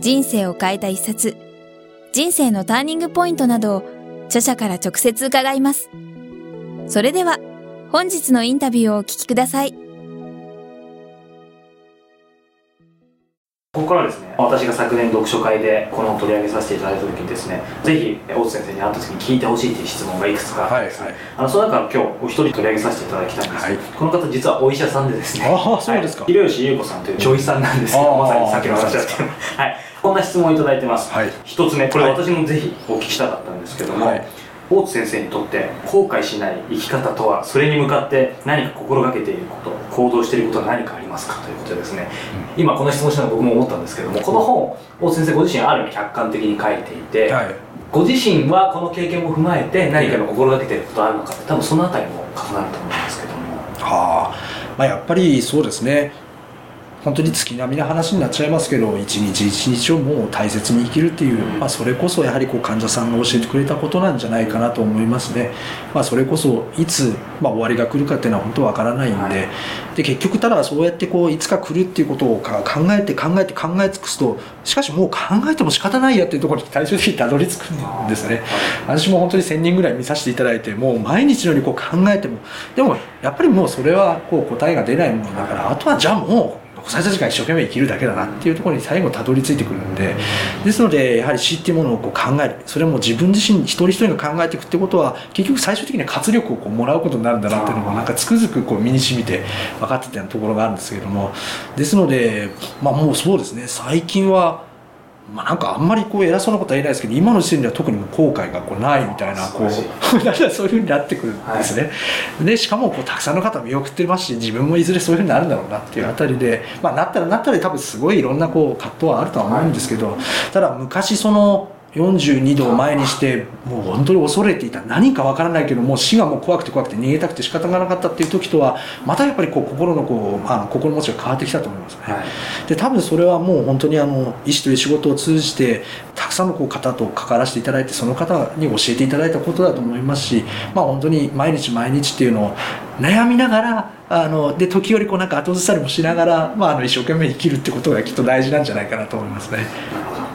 人生を変えた一冊、人生のターニングポイントなどを著者から直接伺います。それでは、本日のインタビューをお聞きください。ここからですね、私が昨年読書会でこの本を取り上げさせていただいた時にですね、ぜひ大津先生に会った時に聞いてほしいという質問がいくつかあってです。ね、はいはい、あのその中から今日お一人取り上げさせていただきたいんです、はい、この方実はお医者さんでですね、あそうですか。広吉優子さんという女医さんなんですけど、まさにさっきの話だった。はい。こんな質問をいただいてます。はい、一つ目、これ私もぜひお聞きしたかったんですけども、はい大津先生にとって後悔しない生き方とはそれに向かって何か心がけていること行動していることは何かありますかということでですね、うん、今この質問したの僕も思ったんですけどもこの本大津先生ご自身ある意味客観的に書いていて、はい、ご自身はこの経験も踏まえて何かの心がけていることあるのかって多分その辺りも重なると思うんですけども。はあ。まあ、やっぱりそうですね本当に月並みな話になっちゃいますけど一日一日をもう大切に生きるっていう、まあ、それこそやはりこう患者さんが教えてくれたことなんじゃないかなと思いますね、まあ、それこそいつ、まあ、終わりが来るかっていうのは本当わからないんで。はい、で結局ただそうやってこういつか来るっていうことを考えて考えて考え尽くすとしかしもう考えても仕方ないやっていうところに最終的にたどり着くんですね。私も本当に1000人ぐらい見させていただいてもう毎日のようにこう考えてもでもやっぱりもうそれはこう答えが出ないものだからあとはじゃあもう最初時間一生懸命生きるだけだなっていうところに最後たどり着いてくるんでですのでやはり死っていうものをこう考える。それも自分自身一人一人が考えていくってことは結局最終的には活力をこうもらうことになるんだなっていうのもなんかつくづくこう身にしみて分かってたようなところがあるんですけれども。ですのでまあもうそうですね。最近はまあ、なんかあんまりこう偉そうなことは言えないですけど今の時点では特にも後悔がこうないみたいなこう そういうふうになってくるんですね、はい、でしかもこうたくさんの方見送ってますし自分もいずれそういうふうになるんだろうなっていうあたりで、まあ、なったらなったら多分すごいいろんなこう葛藤はあるとは思うんですけど、ただ昔その42度を前にしてもう本当に恐れていた。何かわからないけどもう死がもう怖くて怖くて逃げたくて仕方がなかったっていう時とはまたやっぱりこう心のこうあの心持ちが変わってきたと思いますね、はい、で多分それはもう本当にあの医師という仕事を通じてたくさんのこう方と関わらせていただいてその方に教えていただいたことだと思いますしまあ本当に毎日毎日っていうのを悩みながらあので時折こうなんか後ずさりもしながら、まあ、あの一生懸命生きるってことがきっと大事なんじゃないかなと思いますね。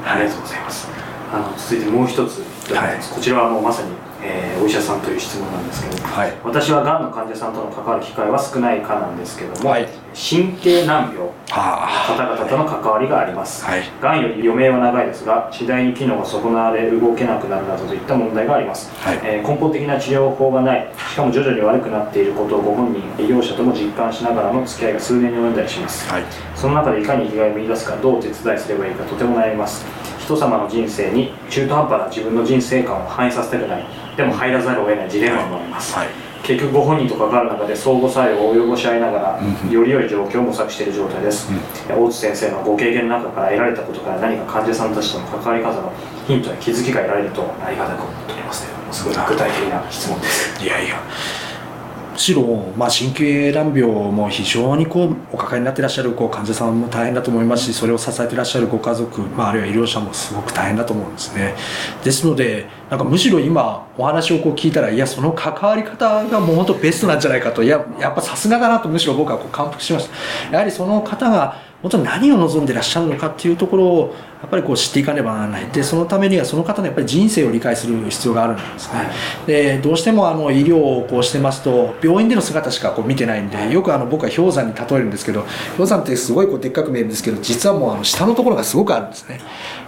ありがとうございますあの続いてもう一つ、はい、こちらはもうまさに、えー、お医者さんという質問なんですけど、はい、私はがんの患者さんとの関わる機会は少ないかなんですけども、はい、神経難病の方々との関わりがあります、はい、がんより余命は長いですが次第に機能が損なわれ動けなくなるなどといった問題があります、はい、えー、根本的な治療法がないしかも徐々に悪くなっていることをご本人医療者とも実感しながらの付き合いが数年に及んだりします、はい、その中でいかに生きがいを見出すかどう手伝いすればいいかとても悩みます。人様の人生に中途半端な自分の人生観を反映させたくないでも入らざるを得ないジレンマもあります、はい。はい、結局ご本人と関わる中で相互作用を及ぼし合いながら、より良い状況を模索している状態です、うん、大津先生のご経験の中から得られたことから何か患者さんたちとの関わり方のヒントや気づきが得られるとありがたく思っておりますけどすごい具体的な質問です。いやいやしろ、まあ、神経難病も非常にこうお抱えになっていらっしゃるこう患者さんも大変だと思いますしそれを支えていらっしゃるご家族、まあ、あるいは医療者もすごく大変だと思うんですね。ですのでなんかむしろ今お話をこう聞いたらいやその関わり方がもう本当ベストなんじゃないかといややっぱさすがだなとむしろ僕はこう感服しました。やはりその方が本当に何を望んでいらっしゃるのかっていうところをやっぱりこう知っていかねばならない。でそのためにはその方のやっぱり人生を理解する必要があるんですね、はい、でどうしてもあの医療をこうしてますと病院での姿しかこう見てないんでよくあの僕は氷山に例えるんですけど氷山ってすごいこうでっかく見えるんですけど実はもうあの下のところがすごくあるんですね。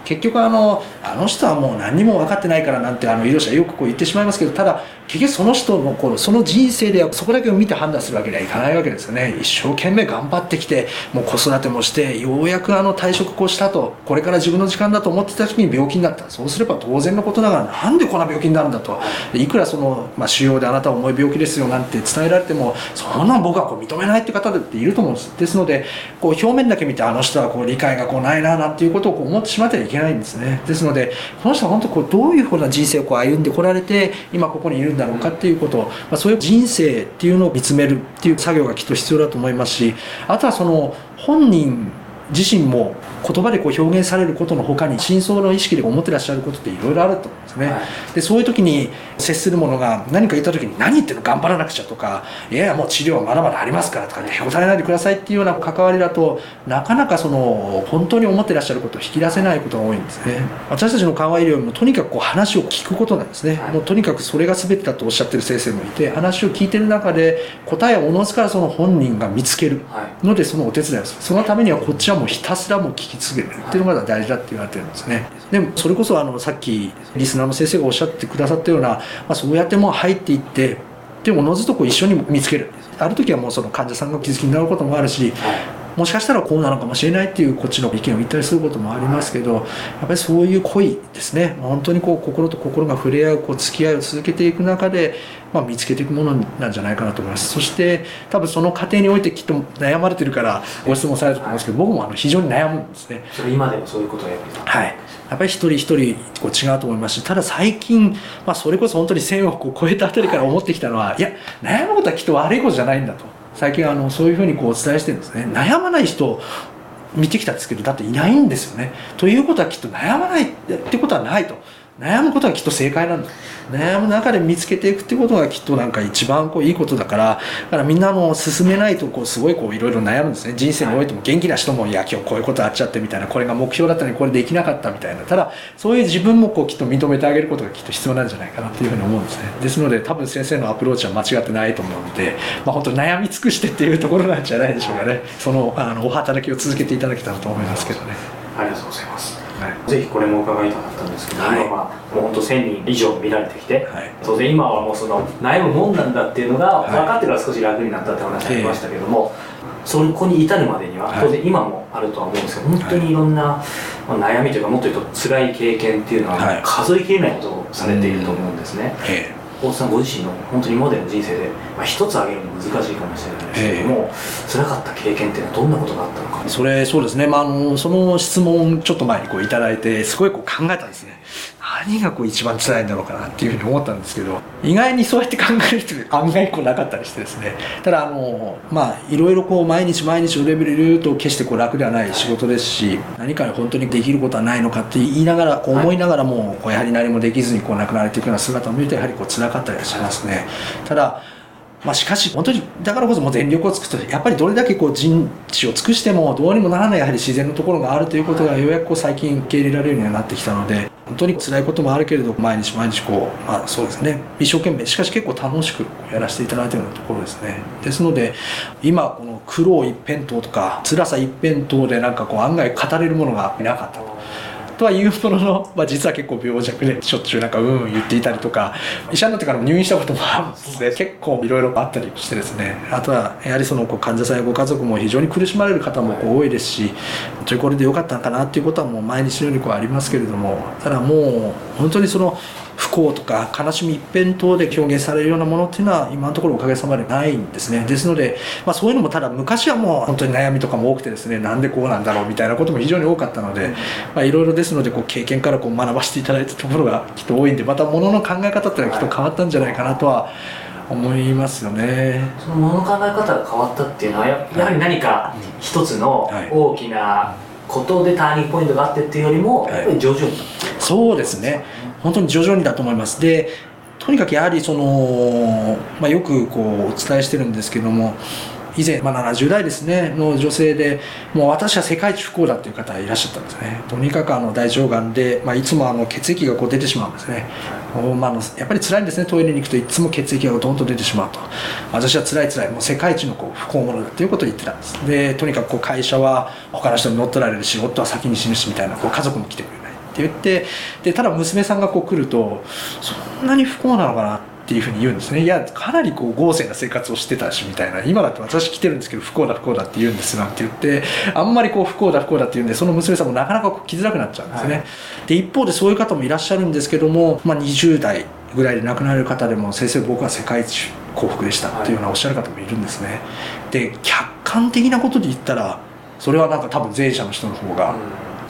結局あのあの人はもう何にも分かってないからなんてあの医療者よくこう言ってしまいますけどただ結局その人のこのその人生でそこだけを見て判断するわけにはいかないわけですよね。一生懸命頑張ってきてもう子育てもしてようやくあの退職をしたとこれから自分の時間だと思ってた時に病気になった。そうすれば当然のことながらなんでこんな病気になるんだと。いくらその、まあ、腫瘍であなたは重い病気ですよなんて伝えられてもそんなん僕はこう認めないって方だっていると思うんです。ですのでこう表面だけ見てあの人はこう理解がこうないななんていうことをこう思ってしまってはいけないんですね。ですのでこの人は本当こうどういうふうな人生をこう歩んでこられて今ここにいるんだろうかっていうことを、まあ、そういう人生っていうのを見つめるっていう作業がきっと必要だと思いますしあとはその本人自身も言葉でこう表現されることのほかに真相の意識で思ってらっしゃることっていろいろあると思うんですね、はい、でそういう時に接するものが何か言った時に何言ってるの頑張らなくちゃとかいやもう治療はまだまだありますからとかへこたれないでくださいっていうような関わりだとなかなかその本当に思ってらっしゃることを引き出せないことが多いんですね。私たちの緩和医療もとにかくこう話を聞くことなんですね、はい、もうとにかくそれが全てだとおっしゃってる先生もいて話を聞いてる中で答えをおのずからその本人が見つけるのでそのお手伝いをする。そのためにはこっちはもうひたすらもう聞き続けるっていうのが大事だって言われてるんですね。でもそれこそあのさっきリスナーの先生がおっしゃってくださったような、まあ、そうやってもう入っていってでおのずとこう一緒に見つける。ある時はもうその患者さんが気づきになることもあるしもしかしたらこうなのかもしれないっていうこっちの意見を言ったりすることもありますけどやっぱりそういう恋ですね。本当にこう心と心が触れ合うこう付き合いを続けていく中で、まあ、見つけていくものなんじゃないかなと思います。そして多分その過程においてきっと悩まれてるからご質問されたと思うんですけど僕もあの非常に悩むんですね。それ今でもそういうことをやってはい。やっぱり一人一人こう違うと思いますしただ最近、まあ、それこそ本当に線をこう超えたあたりから思ってきたのは、い、や悩むことはきっと悪いことじゃないんだと最近あのそういうふうにこうお伝えしてるんですね。悩まない人を見てきたんですけどだっていないんですよね。ということはきっと悩まないってことはないと。悩むことはきっと正解なんだ。悩む中で見つけていくってことがきっとなんか一番こういいことだからだからみんなも進めないとこうすごいこういろいろ悩むんですね。人生においても元気な人もいや今日こういうことあっちゃってみたいなこれが目標だったのにこれできなかったみたいなただそういう自分もこうきっと認めてあげることがきっと必要なんじゃないかなっていうふうに思うんですね。ですので多分先生のアプローチは間違ってないと思うので、まあ、本当悩み尽くしてっていうところなんじゃないでしょうかね。そのあのお働きを続けていただけたらと思いますけどね。ありがとうございます。ぜひこれも伺いたかったんですけど、はい、今まあもう本当1000人以上見られてきて、はい、当然今はもうその悩むもんなんだっていうのが分かってから少し楽になったって話ありましたけども、はい、そこに至るまでには当然今もあるとは思うんですけど本当にいろんな悩みというかもっと言うと辛い経験っていうのは数えきれないことをされていると思うんですね。大津さんご自身の本当に今までの人生で、まあ、一つ挙げるの難しいかもしれないですけども、辛かった経験っていうのはどんなことがあったのか。それそうですね、まあ、あのその質問ちょっと前にこういただいてすごいこう考えたんですね何がこう一番辛いんだろうかなっていうふうに思ったんですけど意外にそうやって考える人 案外こうなかったりしてですね。ただあのまあいろいろこう毎日毎日のレベルで言うと決してこう楽ではない仕事ですし何か本当にできることはないのかって言いながらこう思いながらもこうやはり何もできずにこう亡くなられていくような姿を見るとやはりこう辛かったりはしますね。ただまあ、しかし本当にだからこそもう全力を尽くすとやっぱりどれだけこう人知を尽くしてもどうにもならないやはり自然のところがあるということがようやくこう最近受け入れられるようになってきたので本当に辛いこともあるけれど毎日毎日こう、まあ、そうですね一生懸命しかし結構楽しくやらせていただいてるようなところですねですので今この苦労一辺倒とか辛さ一辺倒でなんかこう案外語れるものがいなかったと。とはいうものの、まあ、実は結構病弱でしょっちゅうなんかうんうん言っていたりとか医者になってからも入院したこともあるんで結構いろいろあったりしてですね。あとはやはりそのこう患者さんやご家族も非常に苦しまれる方もこう多いですし本当にこれでよかったのかなっていうことはもう毎日のようにこうありますけれどもただもう本当にその不幸とか悲しみ一辺倒で表現されるようなものっていうのは今のところおかげさまでないんですね。ですので、まあ、そういうのもただ昔はもう本当に悩みとかも多くてですねなんでこうなんだろうみたいなことも非常に多かったのでいろいろですのでこう経験からこう学ばせていただいたところがきっと多いんでまたものの考え方っていうのはきっと変わったんじゃないかなとは思いますよね。そのものの考え方が変わったっていうのはややはり何か一つの大きなことでターニングポイントがあってっていうよりもやっぱり徐々に、そうですね。本当に徐々にだと思います。でとにかくやはりその、まあ、よくこうお伝えしてるんですけども以前、まあ、70代ですねの女性でもう私は世界一不幸だっていう方いらっしゃったんですね。とにかくあの大腸がんで、まあ、いつもあの血液がこう出てしまうんですね、まあ、やっぱり辛いんですねトイレに行くといつも血液がどんど出てしまうと。私は辛い辛いもう世界一のこう不幸者だということを言ってたんです。でとにかくこう会社は他の人に乗っ取られるし夫は先に死ぬしみたいなこう家族も来てくる。って言ってでただ娘さんがこう来るとそんなに不幸なのかなっっていうふうに言うんですね。いやかなりこう豪勢な生活をしてたしみたいな今だって私来てるんですけど不幸だ不幸だって言うんですなんて言ってあんまりこう不幸だ不幸だって言うんでその娘さんもなかなかこう来づらくなっちゃうんですね、はい、で一方でそういう方もいらっしゃるんですけども、まあ、20代ぐらいで亡くなる方でも先生僕は世界一幸福でしたっていうようなおっしゃる方もいるんですね、で客観的なことで言ったらそれはなんか多分前者の人の方が、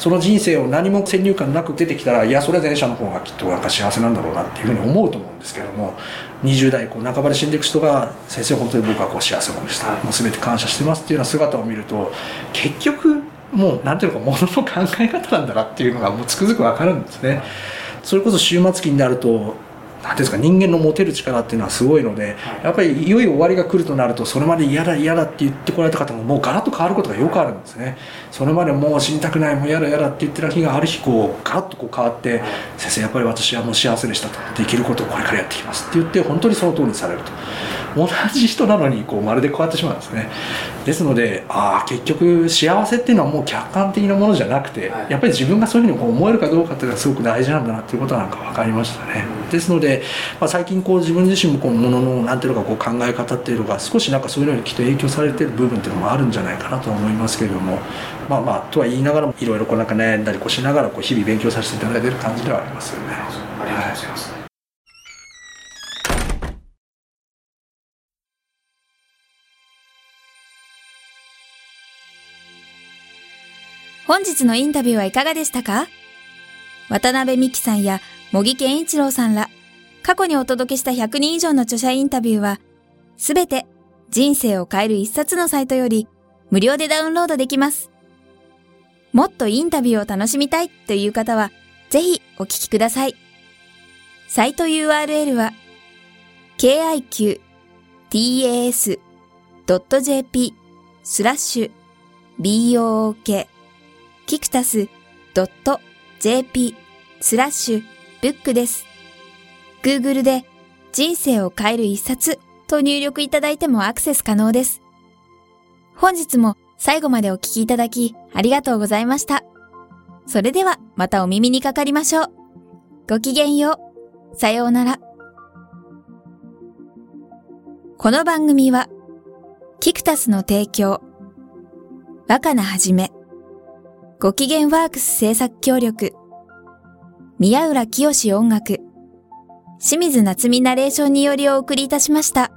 その人生を何も先入観なく出てきたらいやそれは前者の方がきっとなんか幸せなんだろうなっていうふうに思うと思うんですけども20代こう半ばで死んでいく人が先生本当に僕はこう幸せ者でした、もう全て感謝してますっていうような姿を見ると結局もう何ていうのかものの考え方なんだなっていうのがもうつくづく分かるんですね。それこそ終末期になると何ですか人間の持てる力っていうのはすごいので、やっぱりいよいよ終わりが来るとなるとそれまで嫌だ嫌だって言ってこられた方ももうガラッと変わることがよくあるんですね。それまでもう死にたくないもう嫌だ嫌だって言ってた日がある日こうガラッとこう変わって「先生やっぱり私はもう幸せでした」と「できることをこれからやっていきます」って言って本当にその通りにされると。同じ人なのにこうまるで変わってしまうんですね。ですのでああ結局幸せっていうのはもう客観的なものじゃなくて、やっぱり自分がそういうふうにこう思えるかどうかっていうのはすごく大事なんだなっていうことなんか分かりましたね、ですので、まあ、最近こう自分自身もこうもののなんていうのかこう考え方っていうのが少しなんかそういうのにきっと影響されてる部分っていうのもあるんじゃないかなと思いますけれどもまあまあとは言いながらもいろいろこうなんか悩んだりこうしながらこう日々勉強させていただいてる感じではありますよね。ありがとうございます、はい本日のインタビューはいかがでしたか？渡辺美希さんや茂木健一郎さんら、過去にお届けした100人以上の著者インタビューは、すべて人生を変える一冊のサイトより無料でダウンロードできます。もっとインタビューを楽しみたいという方は、ぜひお聞きください。サイト URL は、kiqtas.jp スラッシュ book キクタス .jp スラッシュブックです。Google で人生を変える一冊と入力いただいてもアクセス可能です。本日も最後までお聞きいただきありがとうございました。それではまたお耳にかかりましょう。ごきげんよう。さようなら。この番組は、キクタスの提供、若菜はじめ、ご機嫌ワークス制作協力、宮浦清志音楽、清水夏美ナレーションによりお送りいたしました。